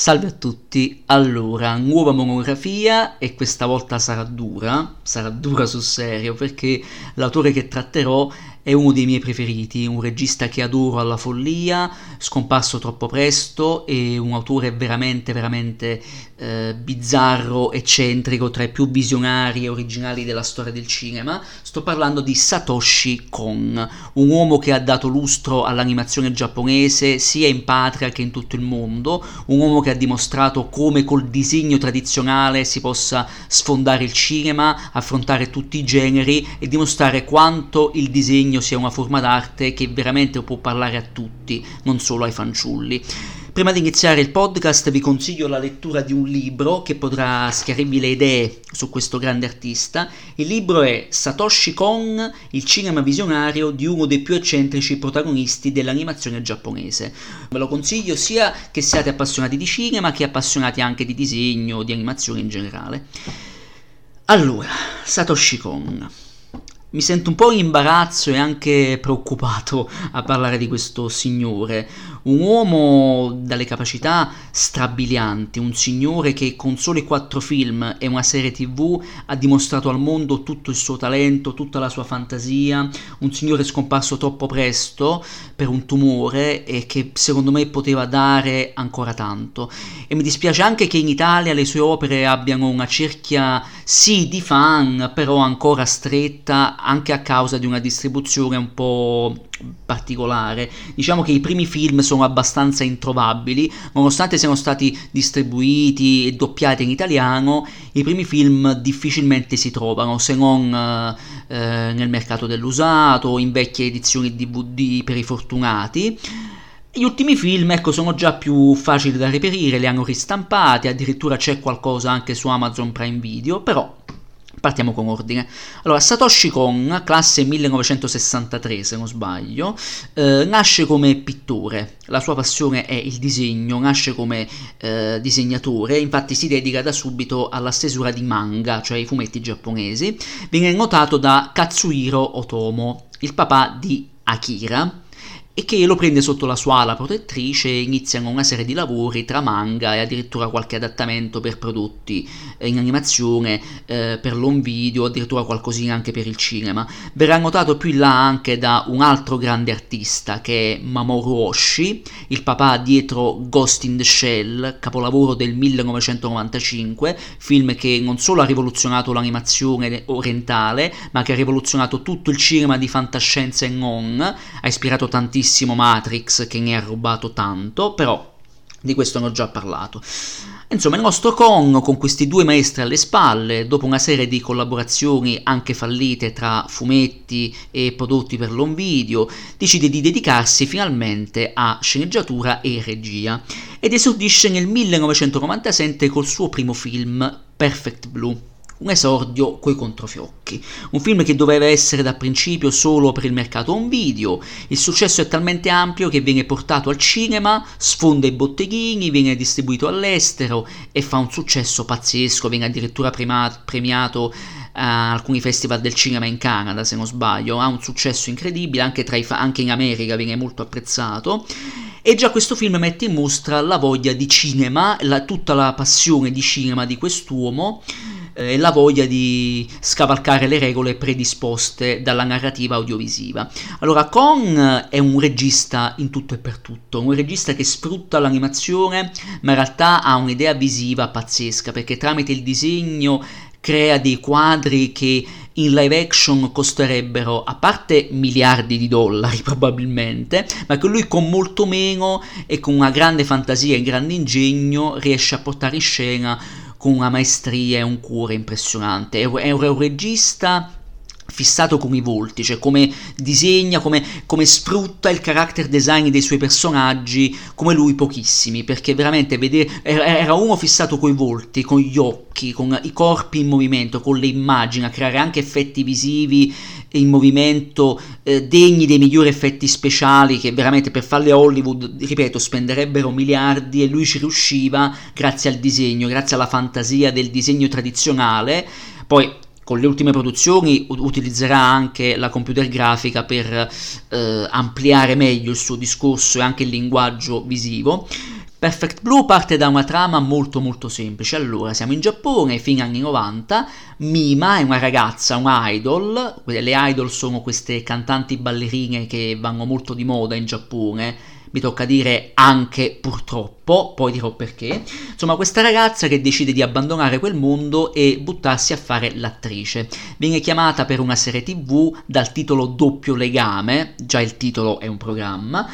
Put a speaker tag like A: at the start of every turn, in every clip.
A: Salve a tutti, allora, nuova monografia e questa volta sarà dura, sarà dura sul serio perché l'autore che tratterò è uno dei miei preferiti, un regista che adoro alla follia, scomparso troppo presto e un autore veramente, veramente eh, bizzarro, eccentrico, tra i più visionari e originali della storia del cinema. Sto parlando di Satoshi Kon, un uomo che ha dato lustro all'animazione giapponese sia in patria che in tutto il mondo, un uomo che ha dimostrato come col disegno tradizionale si possa sfondare il cinema, affrontare tutti i generi e dimostrare quanto il disegno sia una forma d'arte che veramente può parlare a tutti, non solo ai fanciulli. Prima di iniziare il podcast vi consiglio la lettura di un libro che potrà schiarirvi le idee su questo grande artista. Il libro è Satoshi Kon, il cinema visionario di uno dei più eccentrici protagonisti dell'animazione giapponese. Ve lo consiglio sia che siate appassionati di cinema che appassionati anche di disegno, di animazione in generale. Allora, Satoshi Kon. Mi sento un po' in imbarazzo e anche preoccupato a parlare di questo signore, un uomo dalle capacità strabilianti, un signore che con soli quattro film e una serie tv ha dimostrato al mondo tutto il suo talento, tutta la sua fantasia, un signore scomparso troppo presto per un tumore e che secondo me poteva dare ancora tanto. E mi dispiace anche che in Italia le sue opere abbiano una cerchia sì di fan, però ancora stretta anche a causa di una distribuzione un po' particolare. Diciamo che i primi film sono abbastanza introvabili, nonostante siano stati distribuiti e doppiati in italiano, i primi film difficilmente si trovano, se non eh, eh nel mercato dell'usato, in vecchie edizioni DVD per i fortunati. Gli ultimi film, ecco, sono già più facili da reperire, li hanno ristampati, addirittura c'è qualcosa anche su Amazon Prime Video, però Partiamo con ordine. Allora, Satoshi Kon, classe 1963 se non sbaglio, eh, nasce come pittore, la sua passione è il disegno, nasce come eh, disegnatore, infatti si dedica da subito alla stesura di manga, cioè i fumetti giapponesi. Viene notato da Katsuhiro Otomo, il papà di Akira, e che lo prende sotto la sua ala protettrice e iniziano una serie di lavori tra manga e addirittura qualche adattamento per prodotti eh, in animazione, eh, per l'home video, addirittura qualcosina anche per il cinema. Verrà notato più in là anche da un altro grande artista che è Mamoru Oshii, il papà dietro Ghost in the Shell, capolavoro del 1995, film che non solo ha rivoluzionato l'animazione orientale, ma che ha rivoluzionato tutto il cinema di fantascienza e non, ha ispirato tantissimo Matrix che ne ha rubato tanto, però di questo ne ho già parlato. Insomma, il nostro Kong, con questi due maestri alle spalle, dopo una serie di collaborazioni anche fallite tra fumetti e prodotti per l'home video, decide di dedicarsi finalmente a sceneggiatura e regia ed esordisce nel 1997 col suo primo film, Perfect Blue un esordio coi controfiocchi. Un film che doveva essere da principio solo per il mercato home video. Il successo è talmente ampio che viene portato al cinema, sfonda i botteghini, viene distribuito all'estero e fa un successo pazzesco, viene addirittura premiato a alcuni festival del cinema in Canada, se non sbaglio. Ha un successo incredibile, anche, fa- anche in America viene molto apprezzato. E già questo film mette in mostra la voglia di cinema, la, tutta la passione di cinema di quest'uomo e la voglia di scavalcare le regole predisposte dalla narrativa audiovisiva. Allora, Kong è un regista in tutto e per tutto, un regista che sfrutta l'animazione, ma in realtà ha un'idea visiva pazzesca, perché tramite il disegno crea dei quadri che in live action costerebbero a parte miliardi di dollari probabilmente, ma che lui con molto meno e con una grande fantasia e grande ingegno riesce a portare in scena con una maestria e un cuore impressionante. È, è un regista fissato come i volti, cioè come disegna, come, come, sfrutta il character design dei suoi personaggi, come lui pochissimi, perché veramente vedere, era uno fissato con i volti, con gli occhi, con i corpi in movimento, con le immagini, a creare anche effetti visivi in movimento eh, degni dei migliori effetti speciali che veramente per farli a Hollywood, ripeto, spenderebbero miliardi e lui ci riusciva grazie al disegno, grazie alla fantasia del disegno tradizionale. Poi con le ultime produzioni utilizzerà anche la computer grafica per eh, ampliare meglio il suo discorso e anche il linguaggio visivo. Perfect Blue parte da una trama molto molto semplice. Allora, siamo in Giappone, fine anni 90, Mima è una ragazza, un idol, le idol sono queste cantanti ballerine che vanno molto di moda in Giappone, mi tocca dire anche purtroppo, poi dirò perché. Insomma, questa ragazza che decide di abbandonare quel mondo e buttarsi a fare l'attrice. Viene chiamata per una serie TV dal titolo Doppio Legame, già il titolo è un programma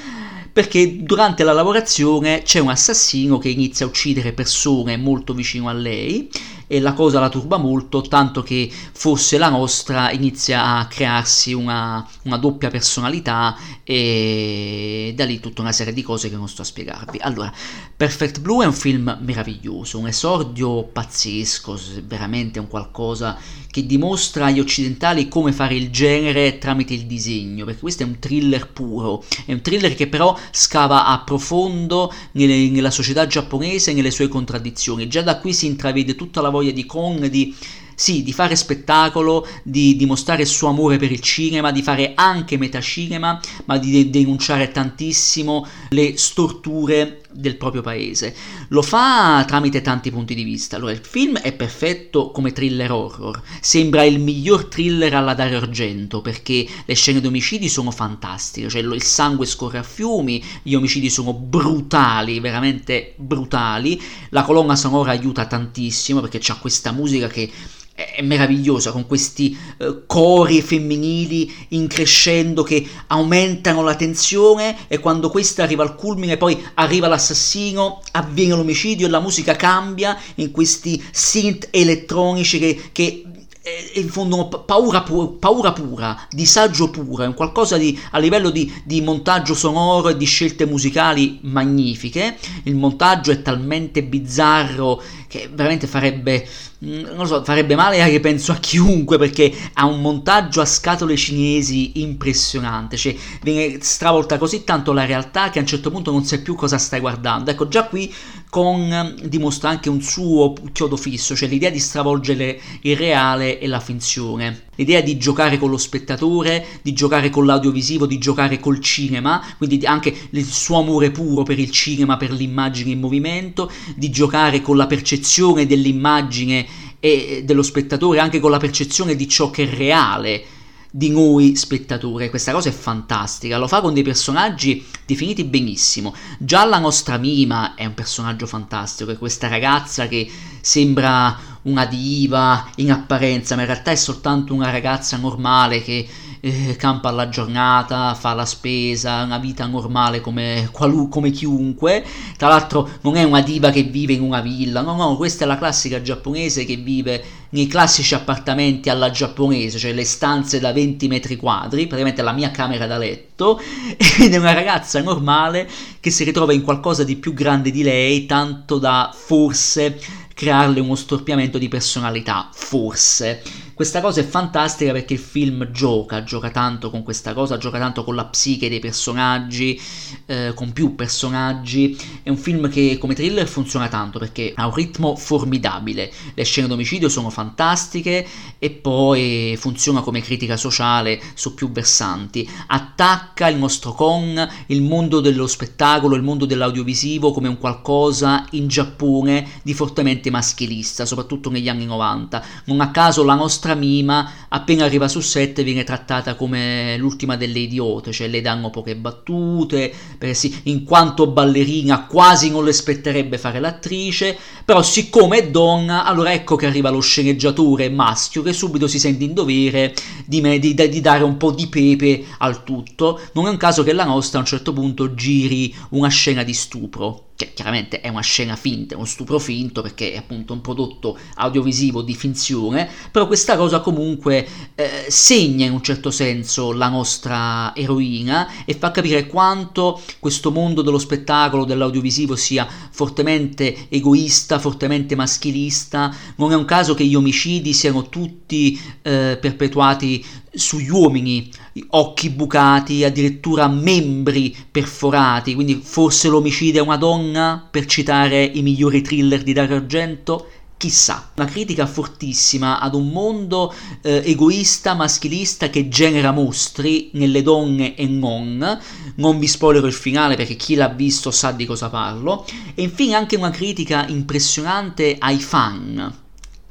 A: perché durante la lavorazione c'è un assassino che inizia a uccidere persone molto vicino a lei e la cosa la turba molto, tanto che forse la nostra inizia a crearsi una, una doppia personalità e da lì tutta una serie di cose che non sto a spiegarvi. Allora, Perfect Blue è un film meraviglioso, un esordio pazzesco, veramente un qualcosa che dimostra agli occidentali come fare il genere tramite il disegno, perché questo è un thriller puro, è un thriller che però scava a profondo nelle, nella società giapponese e nelle sue contraddizioni. Già da qui si intravede tutta la voglia di Kong di sì, di fare spettacolo, di dimostrare il suo amore per il cinema, di fare anche metacinema, ma di de- denunciare tantissimo le storture del proprio paese. Lo fa tramite tanti punti di vista. Allora, il film è perfetto come thriller horror. Sembra il miglior thriller alla Dario Argento perché le scene di omicidi sono fantastiche, cioè il sangue scorre a fiumi, gli omicidi sono brutali, veramente brutali. La colonna sonora aiuta tantissimo perché c'ha questa musica che è meravigliosa con questi uh, cori femminili in crescendo che aumentano la tensione e quando questa arriva al culmine poi arriva l'assassino, avviene l'omicidio e la musica cambia in questi synth elettronici che, che eh, infondono paura, pu- paura, pura, disagio puro, è un qualcosa di, a livello di, di, montaggio sonoro e di scelte musicali magnifiche. Il montaggio è talmente bizzarro che veramente farebbe, non lo so, farebbe male anche penso a chiunque perché ha un montaggio a scatole cinesi impressionante, cioè viene stravolta così tanto la realtà che a un certo punto non sai più cosa stai guardando. Ecco, già qui con dimostra anche un suo chiodo fisso, cioè l'idea di stravolgere il reale e la finzione. L'idea di giocare con lo spettatore, di giocare con l'audiovisivo, di giocare col cinema, quindi anche il suo amore puro per il cinema, per l'immagine in movimento, di giocare con la percezione dell'immagine e dello spettatore, anche con la percezione di ciò che è reale di noi spettatori. Questa cosa è fantastica, lo fa con dei personaggi definiti benissimo. Già la nostra Mima è un personaggio fantastico, è questa ragazza che sembra una diva in apparenza, ma in realtà è soltanto una ragazza normale che eh, campa alla giornata, fa la spesa, una vita normale come, qualu- come chiunque. Tra l'altro non è una diva che vive in una villa, no, no, questa è la classica giapponese che vive nei classici appartamenti alla giapponese, cioè le stanze da 20 metri quadri, praticamente la mia camera da letto, ed è una ragazza normale che si ritrova in qualcosa di più grande di lei, tanto da forse crearle uno storpiamento di personalità, forse. Questa cosa è fantastica perché il film gioca, gioca tanto con questa cosa, gioca tanto con la psiche dei personaggi, eh, con più personaggi. È un film che come thriller funziona tanto perché ha un ritmo formidabile, le scene d'omicidio sono fantastiche e poi funziona come critica sociale su più versanti. Attacca il nostro con il mondo dello spettacolo, il mondo dell'audiovisivo come un qualcosa in Giappone di fortemente maschilista, soprattutto negli anni 90. Non a caso la nostra nostra Mima appena arriva su set viene trattata come l'ultima delle idiote, cioè le danno poche battute, sì, in quanto ballerina quasi non le spetterebbe fare l'attrice, però siccome è donna, allora ecco che arriva lo sceneggiatore maschio che subito si sente in dovere di, me, di, di dare un po' di pepe al tutto. Non è un caso che la nostra a un certo punto giri una scena di stupro che chiaramente è una scena finta, uno stupro finto perché è appunto un prodotto audiovisivo di finzione, però questa cosa comunque eh, segna in un certo senso la nostra eroina e fa capire quanto questo mondo dello spettacolo, dell'audiovisivo sia fortemente egoista, fortemente maschilista, non è un caso che gli omicidi siano tutti eh, perpetuati sugli uomini, occhi bucati, addirittura membri perforati, quindi forse l'omicidio è una donna, per citare i migliori thriller di Dario Argento? Chissà, una critica fortissima ad un mondo eh, egoista, maschilista che genera mostri nelle donne e non. Non vi spoilerò il finale perché chi l'ha visto sa di cosa parlo. E infine anche una critica impressionante ai fan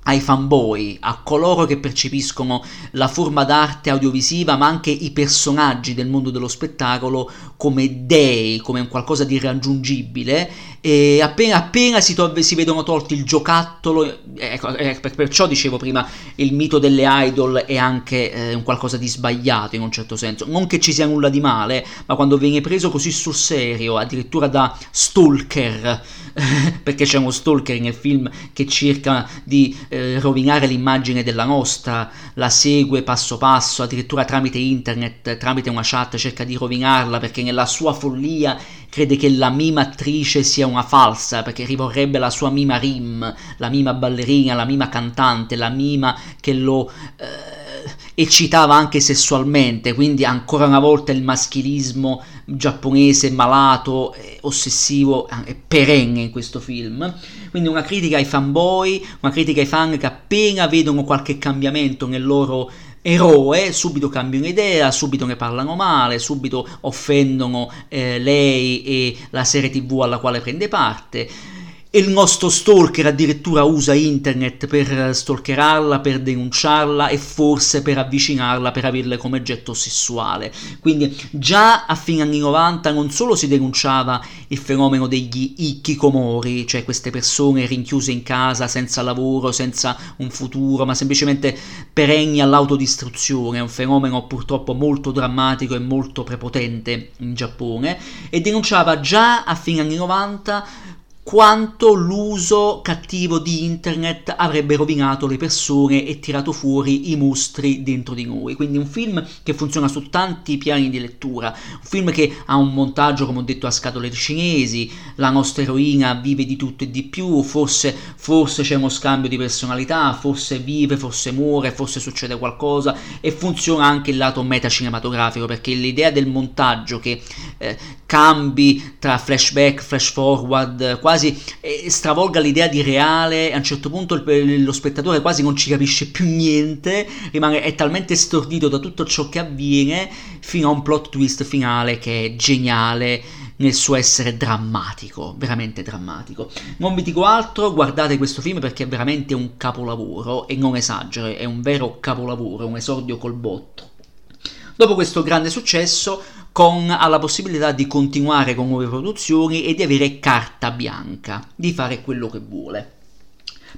A: ai fanboy, a coloro che percepiscono la forma d'arte audiovisiva, ma anche i personaggi del mondo dello spettacolo come dei, come un qualcosa di irraggiungibile, e appena, appena si, to- si, vedono tolti il giocattolo, ecco, ecco, perciò dicevo prima, il mito delle idol è anche eh, un qualcosa di sbagliato in un certo senso, non che ci sia nulla di male, ma quando viene preso così sul serio, addirittura da stalker, perché c'è uno stalker nel film che cerca di eh, rovinare l'immagine della nostra, la segue passo passo, addirittura tramite internet, tramite una chat cerca di rovinarla perché nella sua follia crede che la mima attrice sia una falsa perché rivorrebbe la sua mima rim, la mima ballerina, la mima cantante, la mima che lo... Eh, eccitava anche sessualmente, quindi ancora una volta il maschilismo giapponese malato, eh, ossessivo, eh, perenne in questo film. Quindi una critica ai fanboy, una critica ai fan che appena vedono qualche cambiamento nel loro eroe, subito cambiano idea, subito ne parlano male, subito offendono eh, lei e la serie tv alla quale prende parte e il nostro stalker addirittura usa internet per stalkerarla, per denunciarla e forse per avvicinarla, per averla come oggetto sessuale. Quindi già a fine anni 90 non solo si denunciava il fenomeno degli ikkikomori, cioè queste persone rinchiuse in casa senza lavoro, senza un futuro, ma semplicemente perenni all'autodistruzione, un fenomeno purtroppo molto drammatico e molto prepotente in Giappone, e denunciava già a fine anni 90 quanto l'uso cattivo di internet avrebbe rovinato le persone e tirato fuori i mostri dentro di noi. Quindi un film che funziona su tanti piani di lettura, un film che ha un montaggio, come ho detto, a scatole cinesi, la nostra eroina vive di tutto e di più, forse, forse c'è uno scambio di personalità, forse vive, forse muore, forse succede qualcosa e funziona anche il lato metacinematografico perché l'idea del montaggio che eh, cambi tra flashback, flash forward, quasi stravolga l'idea di reale, a un certo punto lo spettatore quasi non ci capisce più niente, rimane, è talmente stordito da tutto ciò che avviene fino a un plot twist finale che è geniale nel suo essere drammatico, veramente drammatico. Non vi dico altro, guardate questo film perché è veramente un capolavoro e non esagero, è un vero capolavoro, un esordio col botto. Dopo questo grande successo, Con la possibilità di continuare con nuove produzioni e di avere carta bianca, di fare quello che vuole.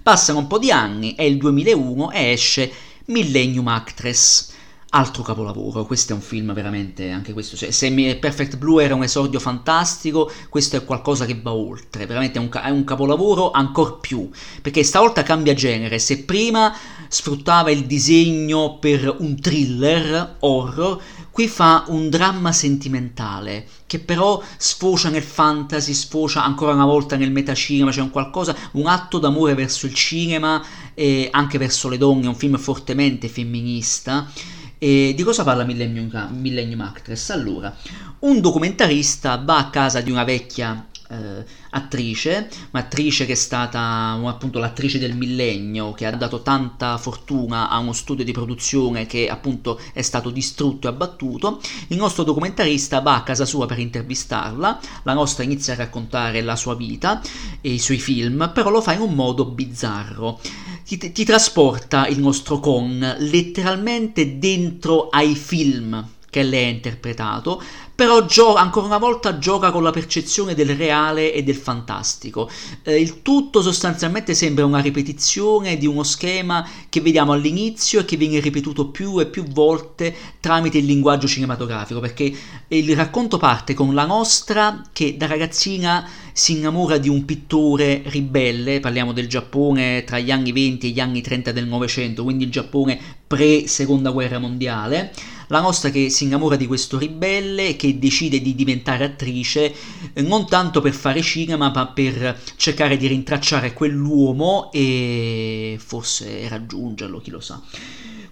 A: Passano un po' di anni, è il 2001 e esce Millennium Actress, altro capolavoro, questo è un film veramente, anche questo, cioè, se Perfect Blue era un esordio fantastico, questo è qualcosa che va oltre, veramente è un, è un capolavoro ancora più, perché stavolta cambia genere, se prima sfruttava il disegno per un thriller horror, qui fa un dramma sentimentale, che però sfocia nel fantasy, sfocia ancora una volta nel metacinema, c'è un qualcosa, un atto d'amore verso il cinema e anche verso le donne, un film fortemente femminista, e di cosa parla Millennium, Millennium Actress? Allora, un documentarista va a casa di una vecchia eh, attrice, un'attrice che è stata appunto l'attrice del millennio, che ha dato tanta fortuna a uno studio di produzione che appunto è stato distrutto e abbattuto. Il nostro documentarista va a casa sua per intervistarla, la nostra inizia a raccontare la sua vita e i suoi film, però lo fa in un modo bizzarro. Ti, ti trasporta il nostro con letteralmente dentro ai film che lei ha interpretato, però gio- ancora una volta gioca con la percezione del reale e del fantastico. Eh, il tutto sostanzialmente sembra una ripetizione di uno schema che vediamo all'inizio e che viene ripetuto più e più volte tramite il linguaggio cinematografico, perché il racconto parte con la nostra che da ragazzina si innamora di un pittore ribelle, parliamo del Giappone tra gli anni 20 e gli anni 30 del Novecento, quindi il Giappone pre-seconda guerra mondiale la nostra che si innamora di questo ribelle che decide di diventare attrice eh, non tanto per fare cinema ma per cercare di rintracciare quell'uomo e forse raggiungerlo, chi lo sa.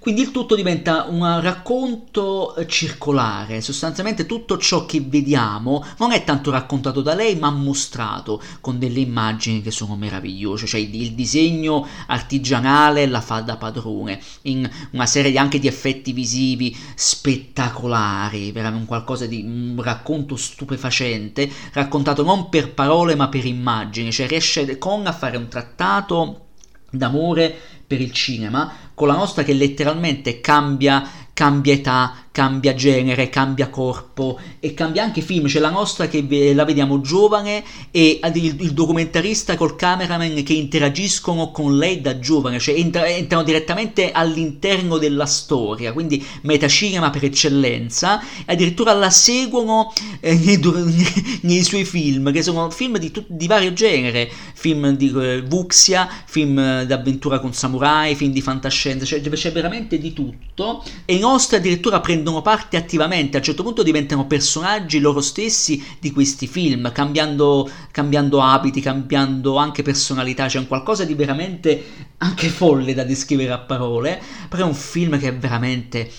A: Quindi il tutto diventa un racconto eh, circolare, sostanzialmente tutto ciò che vediamo non è tanto raccontato da lei ma mostrato con delle immagini che sono meravigliose, cioè il disegno artigianale la fa da padrone, in una serie anche di effetti visivi spettacolari, veramente qualcosa di un racconto stupefacente, raccontato non per parole ma per immagini, cioè riesce con a fare un trattato d'amore per il cinema, con la nostra che letteralmente cambia, cambia età, cambia genere, cambia corpo e cambia anche film. C'è la nostra che la vediamo giovane e il, il documentarista col cameraman che interagiscono con lei da giovane, cioè entra, entrano direttamente all'interno della storia, quindi metacinema per eccellenza, addirittura la seguono eh, nei, nei, suoi film, che sono film di, di vario genere, film di eh, Vuxia, film d'avventura con samurai, film di fantascienza, cioè c'è veramente di tutto, e i nostri addirittura prendono prendono parte attivamente, a un certo punto diventano personaggi loro stessi di questi film, cambiando, cambiando abiti, cambiando anche personalità, c'è un qualcosa di veramente anche folle da descrivere a parole, però è un film che è veramente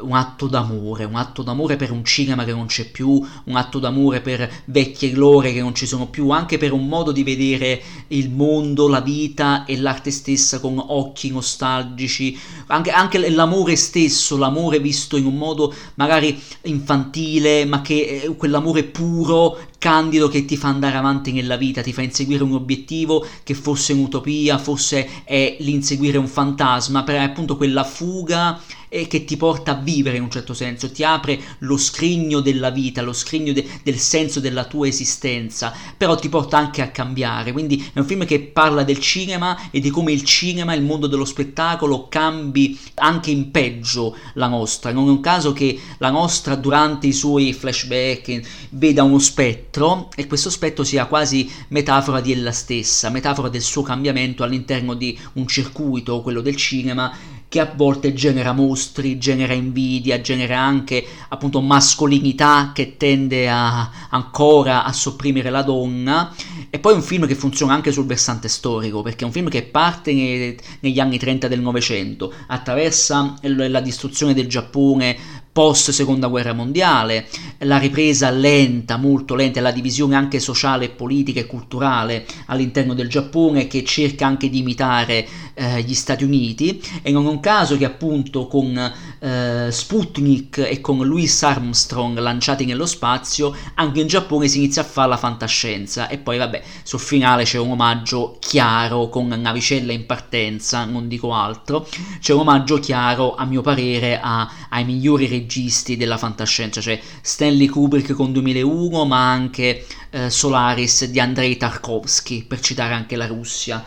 A: un atto d'amore, un atto d'amore per un cinema che non c'è più, un atto d'amore per vecchie glorie che non ci sono più, anche per un modo di vedere il mondo, la vita e l'arte stessa con occhi nostalgici, anche, anche l'amore stesso, l'amore visto in un modo magari infantile, ma che è quell'amore puro candido che ti fa andare avanti nella vita, ti fa inseguire un obiettivo che fosse un'utopia, forse è l'inseguire un fantasma, per appunto quella fuga e che ti porta a vivere in un certo senso, ti apre lo scrigno della vita, lo scrigno de- del senso della tua esistenza, però ti porta anche a cambiare. Quindi è un film che parla del cinema e di come il cinema, il mondo dello spettacolo cambi anche in peggio la nostra. Non è un caso che la nostra durante i suoi flashback veda uno spettro e questo spettro sia quasi metafora di ella stessa, metafora del suo cambiamento all'interno di un circuito, quello del cinema che a volte genera mostri, genera invidia, genera anche appunto mascolinità che tende a, ancora a sopprimere la donna. E poi è un film che funziona anche sul versante storico perché è un film che parte nei, negli anni 30 del Novecento, attraversa la distruzione del Giappone post seconda guerra mondiale, la ripresa lenta, molto lenta, la divisione anche sociale, politica e culturale all'interno del Giappone che cerca anche di imitare eh, gli Stati Uniti. E non è un caso che appunto con eh, Sputnik e con Louis Armstrong lanciati nello spazio anche in Giappone si inizia a fare la fantascienza. E poi vabbè sul finale c'è un omaggio chiaro con navicella in partenza, non dico altro, c'è un omaggio chiaro a mio parere a, ai migliori registi della fantascienza, cioè Stanley Kubrick con 2001 ma anche eh, Solaris di Andrei Tarkovsky per citare anche la Russia.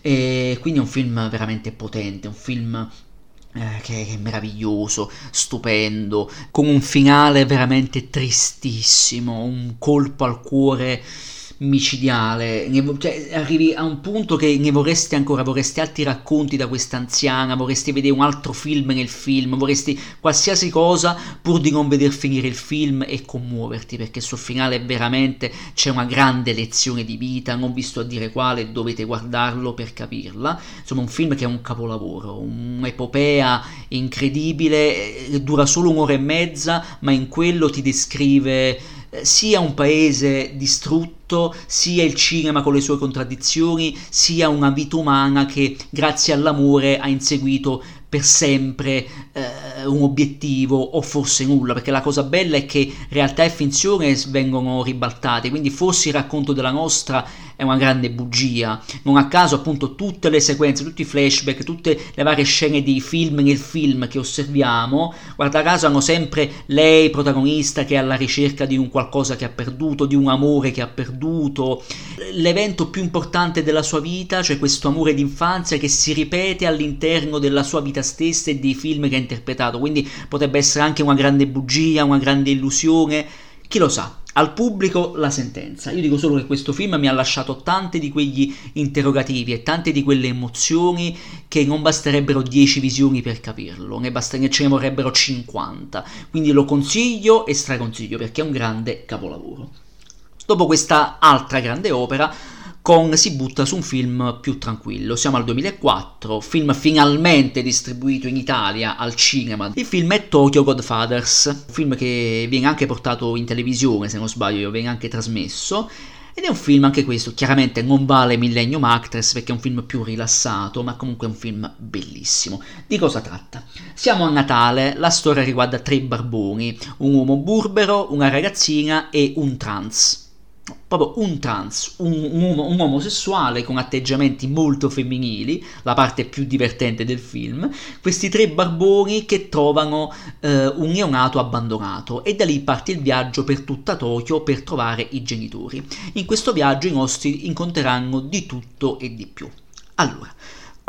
A: E quindi è un film veramente potente, un film eh, che è meraviglioso, stupendo, con un finale veramente tristissimo, un colpo al cuore micidiale, cioè, arrivi a un punto che ne vorresti ancora, vorresti altri racconti da questa anziana, vorresti vedere un altro film nel film, vorresti qualsiasi cosa pur di non veder finire il film e commuoverti, perché sul finale veramente c'è una grande lezione di vita, non vi sto a dire quale, dovete guardarlo per capirla, insomma un film che è un capolavoro, un'epopea incredibile, eh, dura solo un'ora e mezza, ma in quello ti descrive sia un paese distrutto, sia il cinema con le sue contraddizioni, sia una vita umana che grazie all'amore ha inseguito per sempre eh, un obiettivo o forse nulla, perché la cosa bella è che realtà e finzione vengono ribaltate, quindi forse il racconto della nostra è una grande bugia. Non a caso appunto tutte le sequenze, tutti i flashback, tutte le varie scene di film nel film che osserviamo, guarda caso hanno sempre lei protagonista che è alla ricerca di un qualcosa che ha perduto, di un amore che ha perduto, l'evento più importante della sua vita, cioè questo amore d'infanzia che si ripete all'interno della sua vita stessa e dei film che ha interpretato, quindi potrebbe essere anche una grande bugia, una grande illusione, chi lo sa. Al pubblico la sentenza. Io dico solo che questo film mi ha lasciato tanti di quegli interrogativi e tante di quelle emozioni che non basterebbero 10 visioni per capirlo, ne, basta, ne ce ne vorrebbero 50. Quindi lo consiglio e straconsiglio perché è un grande capolavoro. Dopo questa altra grande opera Kong si butta su un film più tranquillo. Siamo al 2004, film finalmente distribuito in Italia al cinema. Il film è Tokyo Godfathers, un film che viene anche portato in televisione, se non sbaglio, viene anche trasmesso. Ed è un film anche questo, chiaramente non vale Millennium Actress perché è un film più rilassato, ma comunque è un film bellissimo. Di cosa tratta? Siamo a Natale, la storia riguarda tre barboni, un uomo burbero, una ragazzina e un trans proprio un trans, un, un, un, omosessuale con atteggiamenti molto femminili, la parte più divertente del film, questi tre barboni che trovano eh, un neonato abbandonato e da lì parte il viaggio per tutta Tokyo per trovare i genitori. In questo viaggio i nostri incontreranno di tutto e di più. Allora,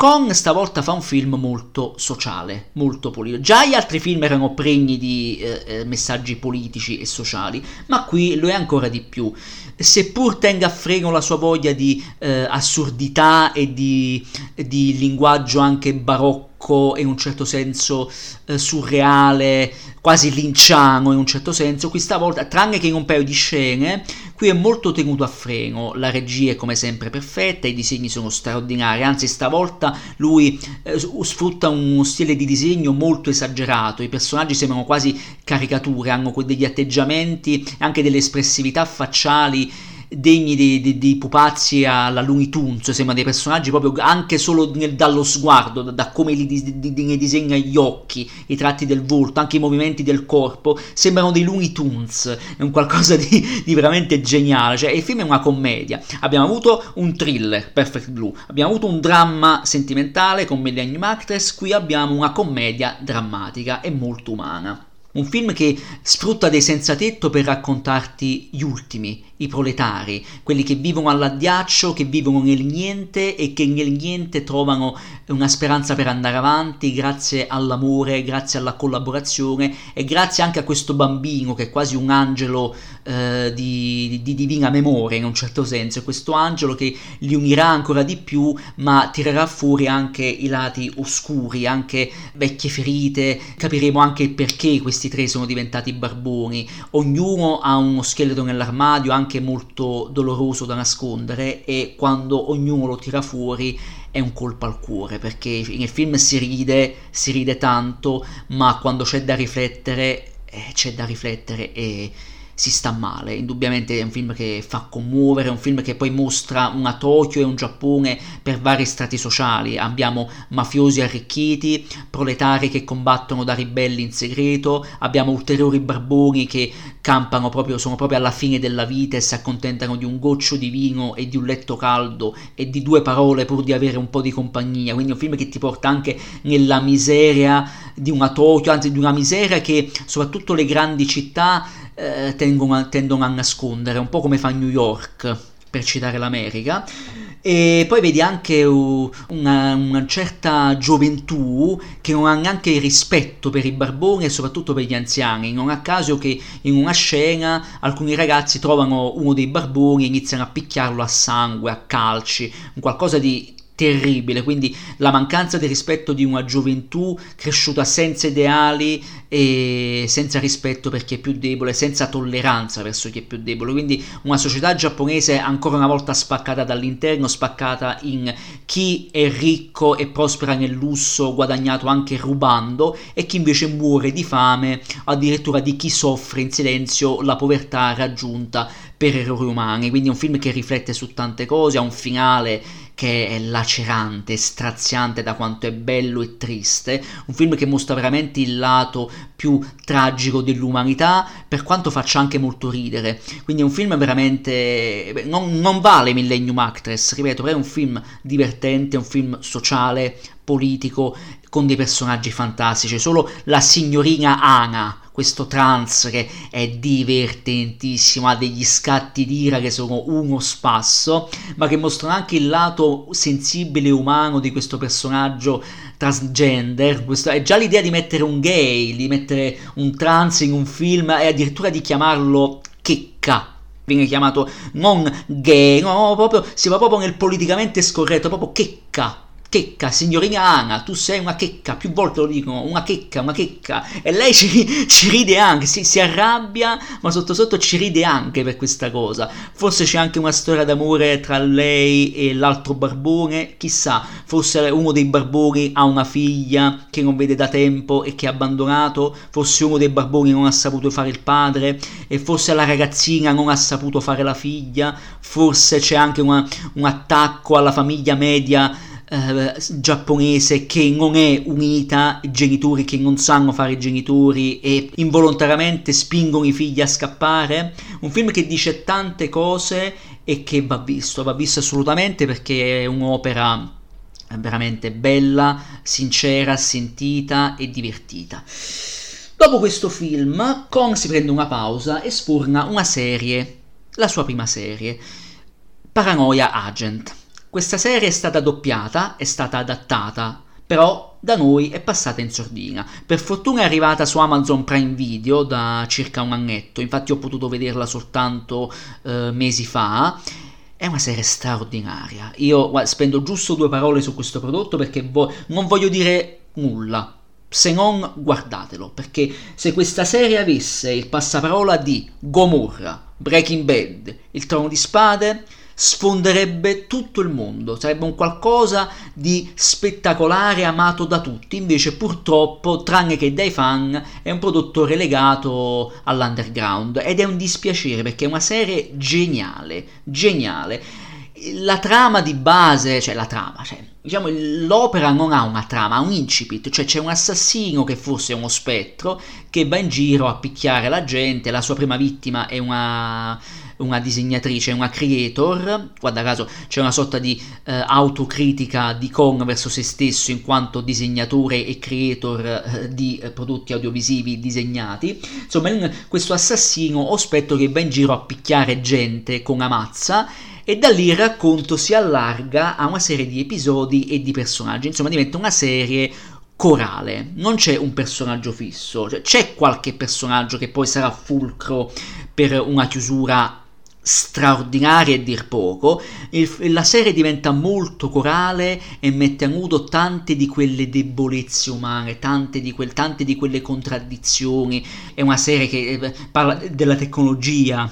A: con stavolta fa un film molto sociale, molto politico. Già gli altri film erano pregni di eh, eh, messaggi politici e sociali, ma qui lo è ancora di più. Seppur tenga a freno la sua voglia di eh, assurdità e di, di linguaggio anche barocco, e in un certo senso eh, surreale, quasi linciano in un certo senso, qui stavolta, tranne che in un paio di scene, qui è molto tenuto a freno, la regia è come sempre perfetta, i disegni sono straordinari, anzi stavolta lui eh, sfrutta uno stile di disegno molto esagerato, i personaggi sembrano quasi caricature, hanno degli atteggiamenti, anche delle espressività facciali degni di, di, di, pupazzi alla Looney Tunes, sembra dei personaggi proprio anche solo nel, dallo sguardo, da, da come li, di, ne disegna gli occhi, i tratti del volto, anche i movimenti del corpo, sembrano dei Looney Tunes, è un qualcosa di, veramente geniale, cioè il film è una commedia, abbiamo avuto un thriller, Perfect Blue, abbiamo avuto un dramma sentimentale con Millennium Actress, qui abbiamo una commedia drammatica e molto umana. Un film che sfrutta dei senza tetto per raccontarti gli ultimi, i proletari, quelli che vivono all'addiaccio, che vivono nel niente e che nel niente trovano una speranza per andare avanti grazie all'amore, grazie alla collaborazione e grazie anche a questo bambino che è quasi un angelo eh, di, di, divina memoria in un certo senso, questo angelo che li unirà ancora di più ma tirerà fuori anche i lati oscuri, anche vecchie ferite, capiremo anche perché questi tre sono diventati barboni, ognuno ha uno scheletro nell'armadio, anche anche molto doloroso da nascondere e quando ognuno lo tira fuori è un colpo al cuore perché nel film si ride, si ride tanto, ma quando c'è da riflettere, eh, c'è da riflettere e si sta male. Indubbiamente è un film che fa commuovere, è un film che poi mostra una Tokyo e un Giappone per vari strati sociali. Abbiamo mafiosi arricchiti, proletari che combattono da ribelli in segreto, abbiamo ulteriori barboni che campano proprio, sono proprio alla fine della vita e si accontentano di un goccio di vino e di un letto caldo e di due parole pur di avere un po' di compagnia. Quindi è un film che ti porta anche nella miseria di una Tokyo, anzi di una miseria che soprattutto le grandi città eh, tendono, tendono a nascondere, un po' come fa New York, per citare l'America. E poi vedi anche una, una, certa gioventù che non ha neanche rispetto per i barboni e soprattutto per gli anziani. Non a caso che in una scena alcuni ragazzi trovano uno dei barboni e iniziano a picchiarlo a sangue, a calci, qualcosa di terribile, quindi la mancanza di rispetto di una gioventù cresciuta senza ideali e senza rispetto per chi è più debole, senza tolleranza verso chi è più debole, quindi una società giapponese ancora una volta spaccata dall'interno, spaccata in chi è ricco e prospera nel lusso, guadagnato anche rubando, e chi invece muore di fame, addirittura di chi soffre in silenzio la povertà raggiunta per errori umani, quindi è un film che riflette su tante cose, ha un finale che è lacerante, straziante da quanto è bello e triste, un film che mostra veramente il lato più tragico dell'umanità, per quanto faccia anche molto ridere. Quindi è un film veramente... non, non vale Millennium Actress, ripeto, è un film divertente, un film sociale, politico, con dei personaggi fantastici, solo la signorina Ana questo trans che è divertentissimo, ha degli scatti d'ira che sono uno spasso, ma che mostrano anche il lato sensibile e umano di questo personaggio transgender. Questo, è già l'idea di mettere un gay, di mettere un trans in un film e addirittura di chiamarlo checca viene chiamato non gay, no, proprio, si va proprio nel politicamente scorretto, proprio checca checca signorina tu sei una checca, più volte lo dicono, una checca, una checca, e lei ci, ci ride anche, si, si, arrabbia, ma sotto sotto ci ride anche per questa cosa. Forse c'è anche una storia d'amore tra lei e l'altro barbone, chissà, forse uno dei barboni ha una figlia che non vede da tempo e che ha abbandonato, forse uno dei barboni non ha saputo fare il padre, e forse la ragazzina non ha saputo fare la figlia, forse c'è anche una, un attacco alla famiglia media eh, giapponese che non è unita, genitori che non sanno fare i genitori e involontariamente spingono i figli a scappare. Un film che dice tante cose e che va visto, va visto assolutamente perché è un'opera veramente bella, sincera, sentita e divertita. Dopo questo film, Kong si prende una pausa e spurna una serie, la sua prima serie, Paranoia Agent. Questa serie è stata doppiata, è stata adattata, però da noi è passata in sordina. Per fortuna è arrivata su Amazon Prime Video da circa un annetto, infatti ho potuto vederla soltanto eh, mesi fa. È una serie straordinaria. Io guarda, spendo giusto due parole su questo prodotto perché vo- non voglio dire nulla se non guardatelo, perché se questa serie avesse il passaparola di Gomorra, Breaking Bad, Il Trono di Spade, sfonderebbe tutto il mondo, sarebbe un qualcosa di spettacolare amato da tutti, invece purtroppo, tranne che dai fan, è un prodotto relegato all'underground. Ed è un dispiacere perché è una serie geniale, geniale. La trama di base, cioè la trama, cioè, diciamo l'opera non ha una trama, ha un incipit, cioè c'è un assassino che forse è uno spettro che va in giro a picchiare la gente, la sua prima vittima è una una disegnatrice, una creator, guarda caso c'è una sorta di eh, autocritica di Kong verso se stesso in quanto disegnatore e creator eh, di eh, prodotti audiovisivi disegnati, insomma questo assassino o spettro che va in giro a picchiare gente con una mazza e da lì il racconto si allarga a una serie di episodi e di personaggi, insomma diventa una serie corale, non c'è un personaggio fisso, cioè, c'è qualche personaggio che poi sarà fulcro per una chiusura straordinaria e dir poco, il, la serie diventa molto corale e mette a nudo tante di quelle debolezze umane, tante di, quel, tante di quelle contraddizioni. È una serie che eh, parla della tecnologia,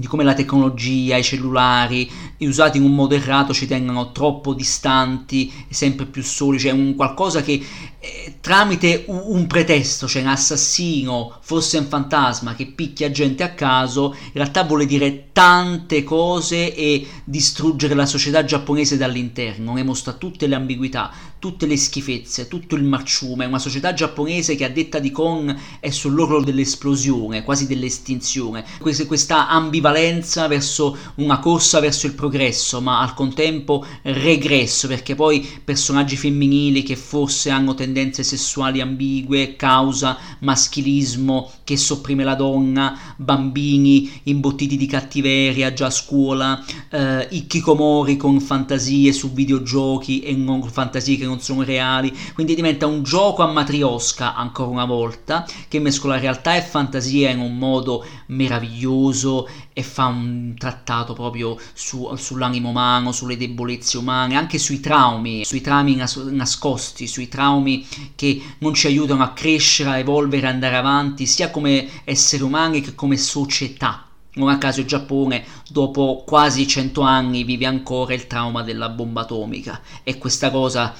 A: di come la tecnologia, i cellulari, usati in un modo errato, ci tengano troppo distanti, sempre più soli, cioè un qualcosa che eh, tramite un, un, pretesto, cioè un assassino, forse un fantasma che picchia gente a caso, in realtà vuole dire tante cose e distruggere la società giapponese dall'interno, ne mostra tutte le ambiguità, tutte le schifezze, tutto il marciume, una società giapponese che a detta di Kon è sull'orlo dell'esplosione, quasi dell'estinzione, questa ambivalenza verso una corsa verso il progresso, ma al contempo regresso, perché poi personaggi femminili che forse hanno tendenze sessuali ambigue, causa maschilismo che sopprime la donna, bambini imbottiti di cattiveria già a scuola, eh, Ikkikomori con fantasie su videogiochi e non fantasie che non sono reali, quindi diventa un gioco a matriosca ancora una volta che mescola realtà e fantasia in un modo meraviglioso e fa un trattato proprio su, sull'animo umano, sulle debolezze umane, anche sui traumi, sui traumi nas- nascosti, sui traumi che non ci aiutano a crescere, a evolvere, andare avanti, sia come esseri umani che come società. Non a caso il Giappone, dopo quasi cento anni, vive ancora il trauma della bomba atomica e questa cosa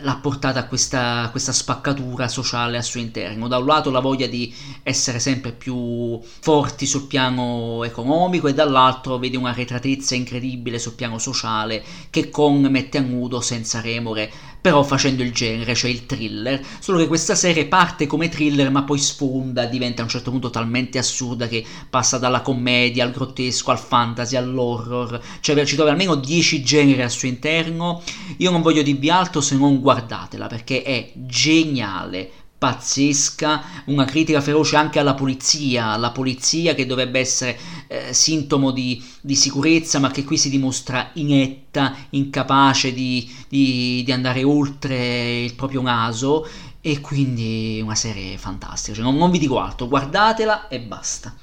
A: l'ha portata a questa, questa, spaccatura sociale al suo interno. Da un lato la voglia di essere sempre più forti sul piano economico e dall'altro vedi una retratezza incredibile sul piano sociale che Kong mette a nudo senza remore però facendo il genere, cioè il thriller, solo che questa serie parte come thriller ma poi sfonda, diventa a un certo punto talmente assurda che passa dalla commedia al grottesco, al fantasy, all'horror, cioè ci trova almeno 10 generi al suo interno, io non voglio dirvi altro se non guardatela perché è geniale, pazzesca, una critica feroce anche alla polizia, la polizia che dovrebbe essere eh, sintomo di, di, sicurezza, ma che qui si dimostra inetta, incapace di, di, di, andare oltre il proprio naso. E quindi una serie fantastica, cioè, non, non vi dico altro, guardatela e basta.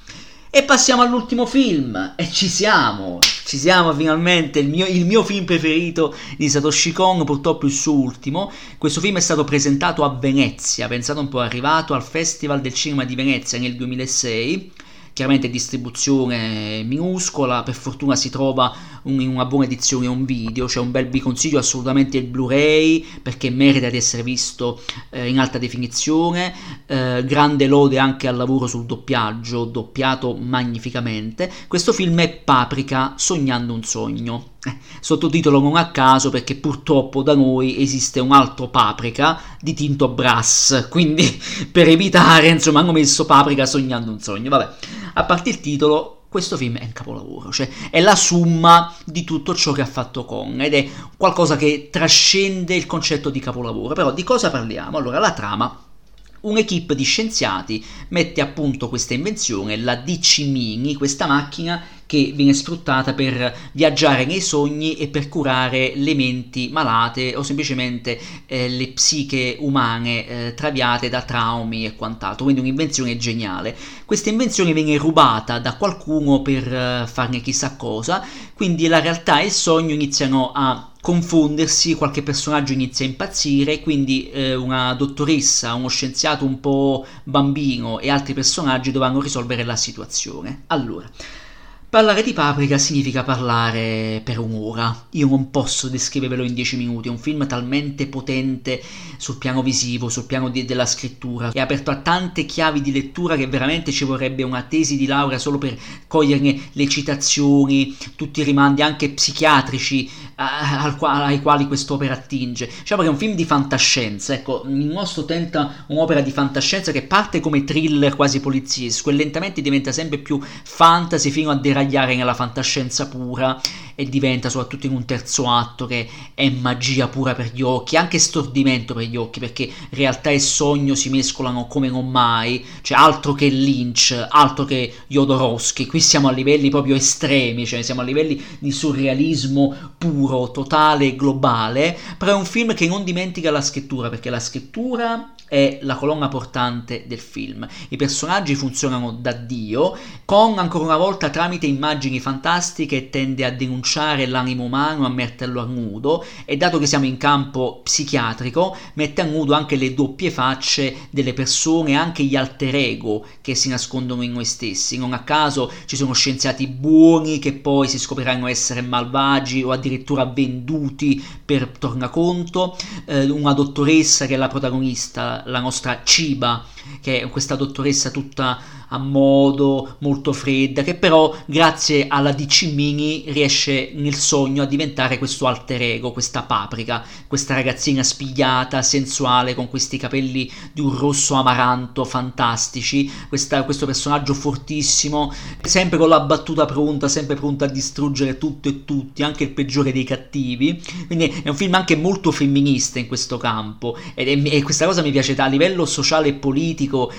A: E passiamo all'ultimo film, e ci siamo, ci siamo finalmente, il mio, il mio, film preferito di Satoshi Kon, purtroppo il suo ultimo. Questo film è stato presentato a Venezia, pensate un po', è arrivato al Festival del Cinema di Venezia nel 2006 chiaramente distribuzione minuscola, per fortuna si trova un, in una buona edizione un video, cioè un bel vi consiglio assolutamente il Blu-ray perché merita di essere visto eh, in alta definizione, eh, grande lode anche al lavoro sul doppiaggio, doppiato magnificamente. Questo film è Paprika, sognando un sogno. Eh, sottotitolo non a caso perché purtroppo da noi esiste un altro paprika di tinto brass, quindi per evitare insomma hanno messo paprika sognando un sogno. Vabbè, a parte il titolo, questo film è un capolavoro, cioè è la summa di tutto ciò che ha fatto Kong ed è qualcosa che trascende il concetto di capolavoro. Però di cosa parliamo? Allora, la trama un'equipe di scienziati mette a punto questa invenzione, la DC Mini, questa macchina che viene sfruttata per viaggiare nei sogni e per curare le menti malate o semplicemente eh, le psiche umane eh, traviate da traumi e quant'altro, quindi un'invenzione geniale. Questa invenzione viene rubata da qualcuno per eh, farne chissà cosa, quindi la realtà e il sogno iniziano a confondersi, qualche personaggio inizia a impazzire, quindi eh, una dottoressa, uno scienziato un po' bambino e altri personaggi dovranno risolvere la situazione. Allora, Parlare di Paprika significa parlare per un'ora. Io non posso descrivervelo in dieci minuti. È un film talmente potente sul piano visivo, sul piano di, della scrittura. È aperto a tante chiavi di lettura che veramente ci vorrebbe una tesi di laurea solo per coglierne le citazioni, tutti i rimandi anche psichiatrici eh, ai quali quest'opera attinge. Diciamo che è un film di fantascienza. Ecco, il nostro tenta un'opera di fantascienza che parte come thriller quasi poliziesco e lentamente diventa sempre più fantasy fino a deragliare sbaragliare nella fantascienza pura e diventa soprattutto in un terzo atto che è magia pura per gli occhi, anche stordimento per gli occhi, perché realtà e sogno si mescolano come non mai, cioè altro che Lynch, altro che Jodorowsky, qui siamo a livelli proprio estremi, cioè siamo a livelli di surrealismo puro, totale e globale, però è un film che non dimentica la scrittura, perché la scrittura è la colonna portante del film. I personaggi funzionano da Dio, con ancora una volta tramite immagini fantastiche tende a denunciare l'animo umano, a metterlo a nudo e dato che siamo in campo psichiatrico mette a nudo anche le doppie facce delle persone, anche gli alter ego che si nascondono in noi stessi. Non a caso ci sono scienziati buoni che poi si scopriranno essere malvagi o addirittura venduti per tornaconto, eh, una dottoressa che è la protagonista la nostra Ciba, che è questa dottoressa tutta a modo, molto fredda, che però grazie alla DC Mini riesce nel sogno a diventare questo alter ego, questa paprika, questa ragazzina spigliata, sensuale, con questi capelli di un rosso amaranto fantastici, questa, questo personaggio fortissimo, sempre con la battuta pronta, sempre pronta a distruggere tutto e tutti, anche il peggiore dei cattivi. Quindi è un film anche molto femminista in questo campo e, e questa cosa mi piace a livello sociale e politico,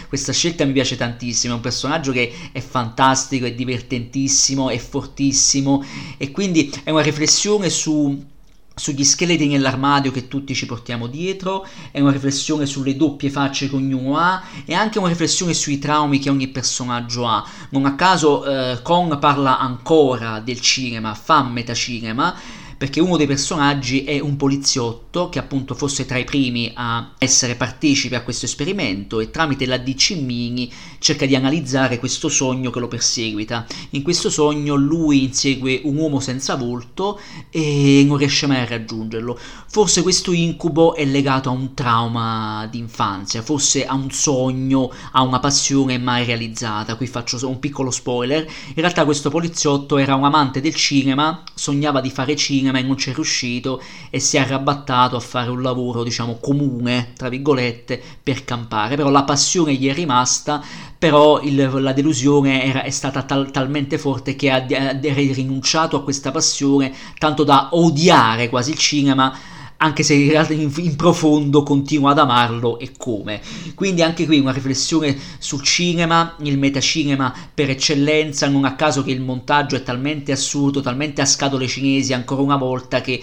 A: questa scelta mi piace tantissimo personaggio che è fantastico, è divertentissimo, è fortissimo e quindi è una riflessione su sugli scheletri nell'armadio che tutti ci portiamo dietro, è una riflessione sulle doppie facce che ognuno ha e anche una riflessione sui traumi che ogni personaggio ha. Non a caso eh, Kong parla ancora del cinema, fa metacinema perché uno dei personaggi è un poliziotto che appunto fosse tra i primi a essere partecipe a questo esperimento e tramite la DC Mini cerca di analizzare questo sogno che lo perseguita. In questo sogno lui insegue un uomo senza volto e non riesce mai a raggiungerlo. Forse questo incubo è legato a un trauma di infanzia, forse a un sogno, a una passione mai realizzata. Qui faccio un piccolo spoiler. In realtà questo poliziotto era un amante del cinema, sognava di fare cinema ma non ci è riuscito e si è arrabattato a fare un lavoro, diciamo, comune, tra virgolette, per campare. Però la passione gli è rimasta, però il, la delusione era, è stata tal, talmente forte che ha, ha rinunciato a questa passione, tanto da odiare quasi il cinema anche se in in, profondo continua ad amarlo e come. Quindi anche qui una riflessione sul cinema, il metacinema per eccellenza, non a caso che il montaggio è talmente assurdo, talmente a scatole cinesi ancora una volta che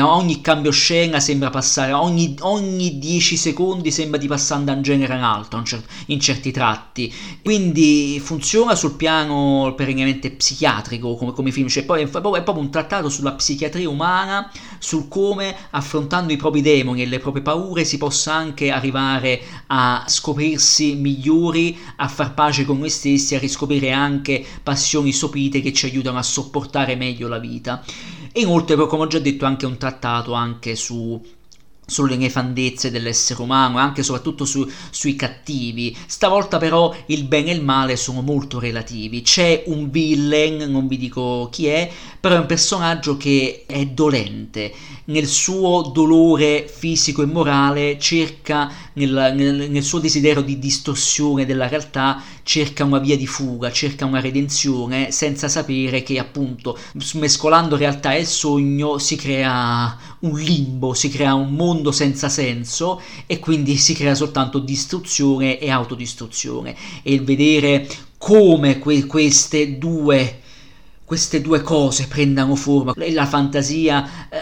A: ogni cambio scena sembra passare, ogni, ogni 10 secondi sembra di passare da un genere a un altro in certi tratti. Quindi funziona sul piano perennemente psichiatrico come, come film, cioè poi è, è proprio un trattato sulla psichiatria umana, sul come affrontando i propri demoni e le proprie paure si possa anche arrivare a scoprirsi migliori, a far pace con noi stessi, a riscoprire anche passioni sopite che ci aiutano a sopportare meglio la vita. E inoltre, come ho già detto, anche un trattato anche su sulle nefandezze dell'essere umano anche e soprattutto su, sui cattivi. Stavolta però il bene e il male sono molto relativi. C'è un villain, non vi dico chi è, però è un personaggio che è dolente. Nel suo dolore fisico e morale cerca, nel, nel, nel suo desiderio di distorsione della realtà, cerca una via di fuga, cerca una redenzione, senza sapere che appunto mescolando realtà e sogno si crea un limbo, si crea un mondo senza senso e quindi si crea soltanto distruzione e autodistruzione. E il vedere come que- queste due queste due cose prendano forma, la fantasia eh,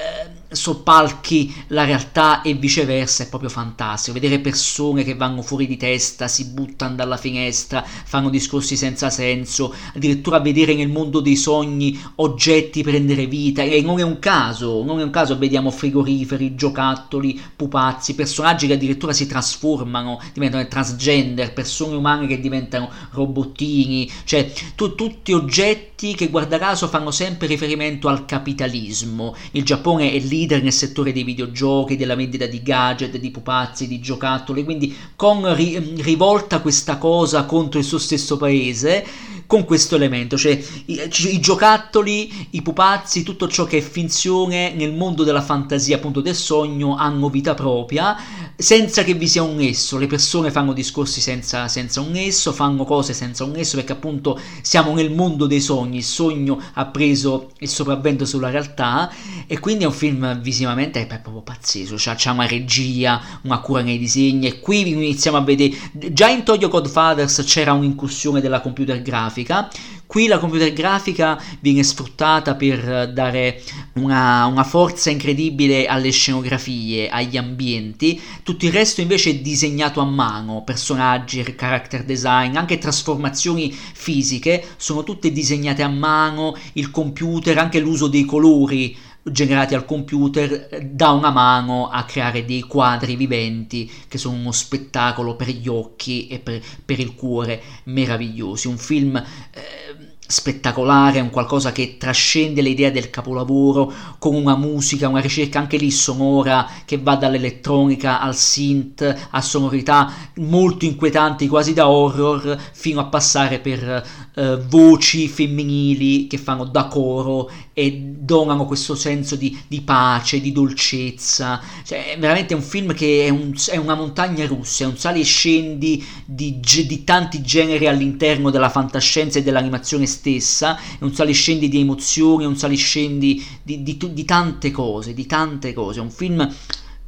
A: soppalchi la realtà e viceversa è proprio fantastico. Vedere persone che vanno fuori di testa, si buttano dalla finestra, fanno discorsi senza senso, addirittura vedere nel mondo dei sogni oggetti prendere vita. E non è un caso, non è un caso, vediamo frigoriferi, giocattoli, pupazzi, personaggi che addirittura si trasformano, diventano transgender, persone umane che diventano robottini, cioè tu, tutti oggetti che guarda caso fanno sempre riferimento al capitalismo. Il Giappone è lì leader nel settore dei videogiochi, della vendita di gadget, di pupazzi, di giocattoli, quindi con ri- rivolta questa cosa contro il suo stesso paese, con questo elemento, cioè i, i, giocattoli, i pupazzi, tutto ciò che è finzione nel mondo della fantasia, appunto del sogno, hanno vita propria, senza che vi sia un nesso, le persone fanno discorsi senza, senza un nesso, fanno cose senza un nesso, perché appunto siamo nel mondo dei sogni, il sogno ha preso il sopravvento sulla realtà e quindi è un film visivamente è proprio pazzesco, cioè, c'è una regia, una cura nei disegni e qui iniziamo a vedere, già in Toyo Godfathers c'era un'incursione della computer grafica. Qui la computer grafica viene sfruttata per dare una, una, forza incredibile alle scenografie, agli ambienti, tutto il resto invece è disegnato a mano, personaggi, character design, anche trasformazioni fisiche, sono tutte disegnate a mano, il computer, anche l'uso dei colori generati al computer dà una mano a creare dei quadri viventi che sono uno spettacolo per gli occhi e per, per il cuore meravigliosi. Un film eh, spettacolare, un qualcosa che trascende l'idea del capolavoro con una musica, una ricerca anche lì sonora che va dall'elettronica al synth a sonorità molto inquietanti, quasi da horror, fino a passare per eh, voci femminili che fanno da coro e donano questo senso di, di pace, di dolcezza. Cioè, è veramente un film che è, un, è una montagna russa, è un sali e scendi di, di tanti generi all'interno della fantascienza e dell'animazione stessa, è un saliscendi di emozioni, un saliscendi di, di, di tante cose, di tante cose, è un film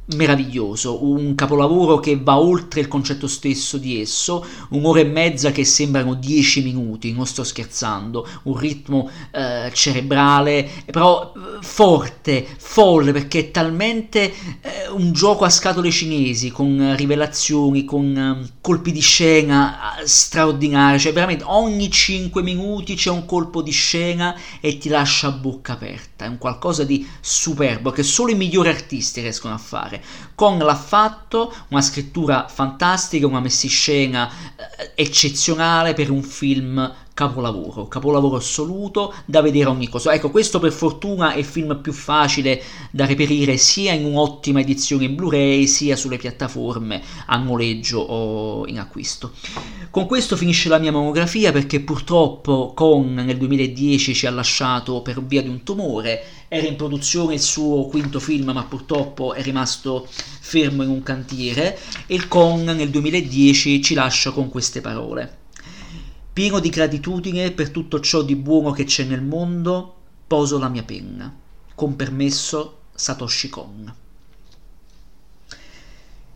A: meraviglioso, un capolavoro che va oltre il concetto stesso di esso, un'ora e mezza che sembrano dieci minuti, non sto scherzando, un ritmo eh, cerebrale, però eh, forte, folle, perché è talmente eh, un gioco a scatole cinesi, con rivelazioni, con eh, colpi di scena eh, straordinari, cioè veramente ogni cinque minuti c'è un colpo di scena e ti lascia a bocca aperta, è un qualcosa di superbo che solo i migliori artisti riescono a fare fare. Con l'ha fatto, una scrittura fantastica, una messiscena eh, eccezionale per un film capolavoro, capolavoro assoluto da vedere ogni cosa. Ecco, questo per fortuna è il film più facile da reperire sia in un'ottima edizione Blu-ray sia sulle piattaforme a noleggio o in acquisto. Con questo finisce la mia monografia perché purtroppo con nel 2010 ci ha lasciato per via di un tumore, era in produzione il suo quinto film ma purtroppo è rimasto fermo in un cantiere e il Con nel 2010 ci lascia con queste parole. Pieno di gratitudine per tutto ciò di buono che c'è nel mondo, poso la mia penna. Con permesso Satoshi Kon.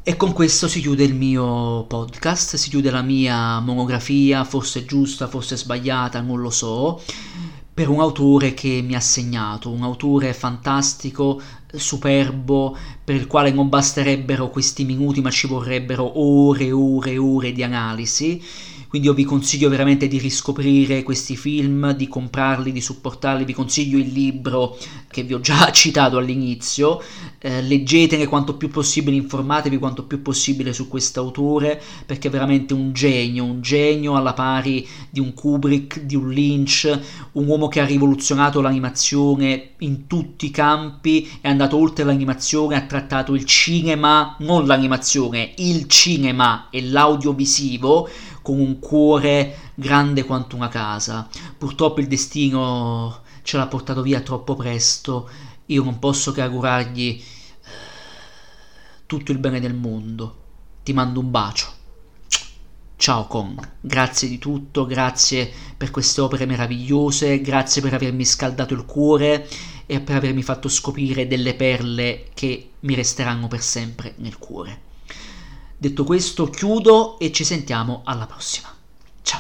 A: E con questo si chiude il mio podcast, si chiude la mia monografia, forse giusta, forse sbagliata, non lo so, per un autore che mi ha segnato, un autore fantastico, superbo, per il quale non basterebbero questi minuti, ma ci vorrebbero ore e ore e ore di analisi quindi io vi consiglio veramente di riscoprire questi film, di comprarli, di supportarli, vi consiglio il libro che vi ho già citato all'inizio, eh, leggetene quanto più possibile, informatevi quanto più possibile su quest'autore perché è veramente un genio, un genio alla pari di un Kubrick, di un Lynch, un uomo che ha rivoluzionato l'animazione in tutti i campi, è andato oltre l'animazione, ha trattato il cinema, non l'animazione, il cinema e l'audiovisivo con un cuore grande quanto una casa. Purtroppo il destino ce l'ha portato via troppo presto. Io non posso che augurargli eh, tutto il bene del mondo. Ti mando un bacio. Ciao Con, grazie di tutto, grazie per queste opere meravigliose, grazie per avermi scaldato il cuore e per avermi fatto scoprire delle perle che mi resteranno per sempre nel cuore. Detto questo chiudo e ci sentiamo alla prossima. Ciao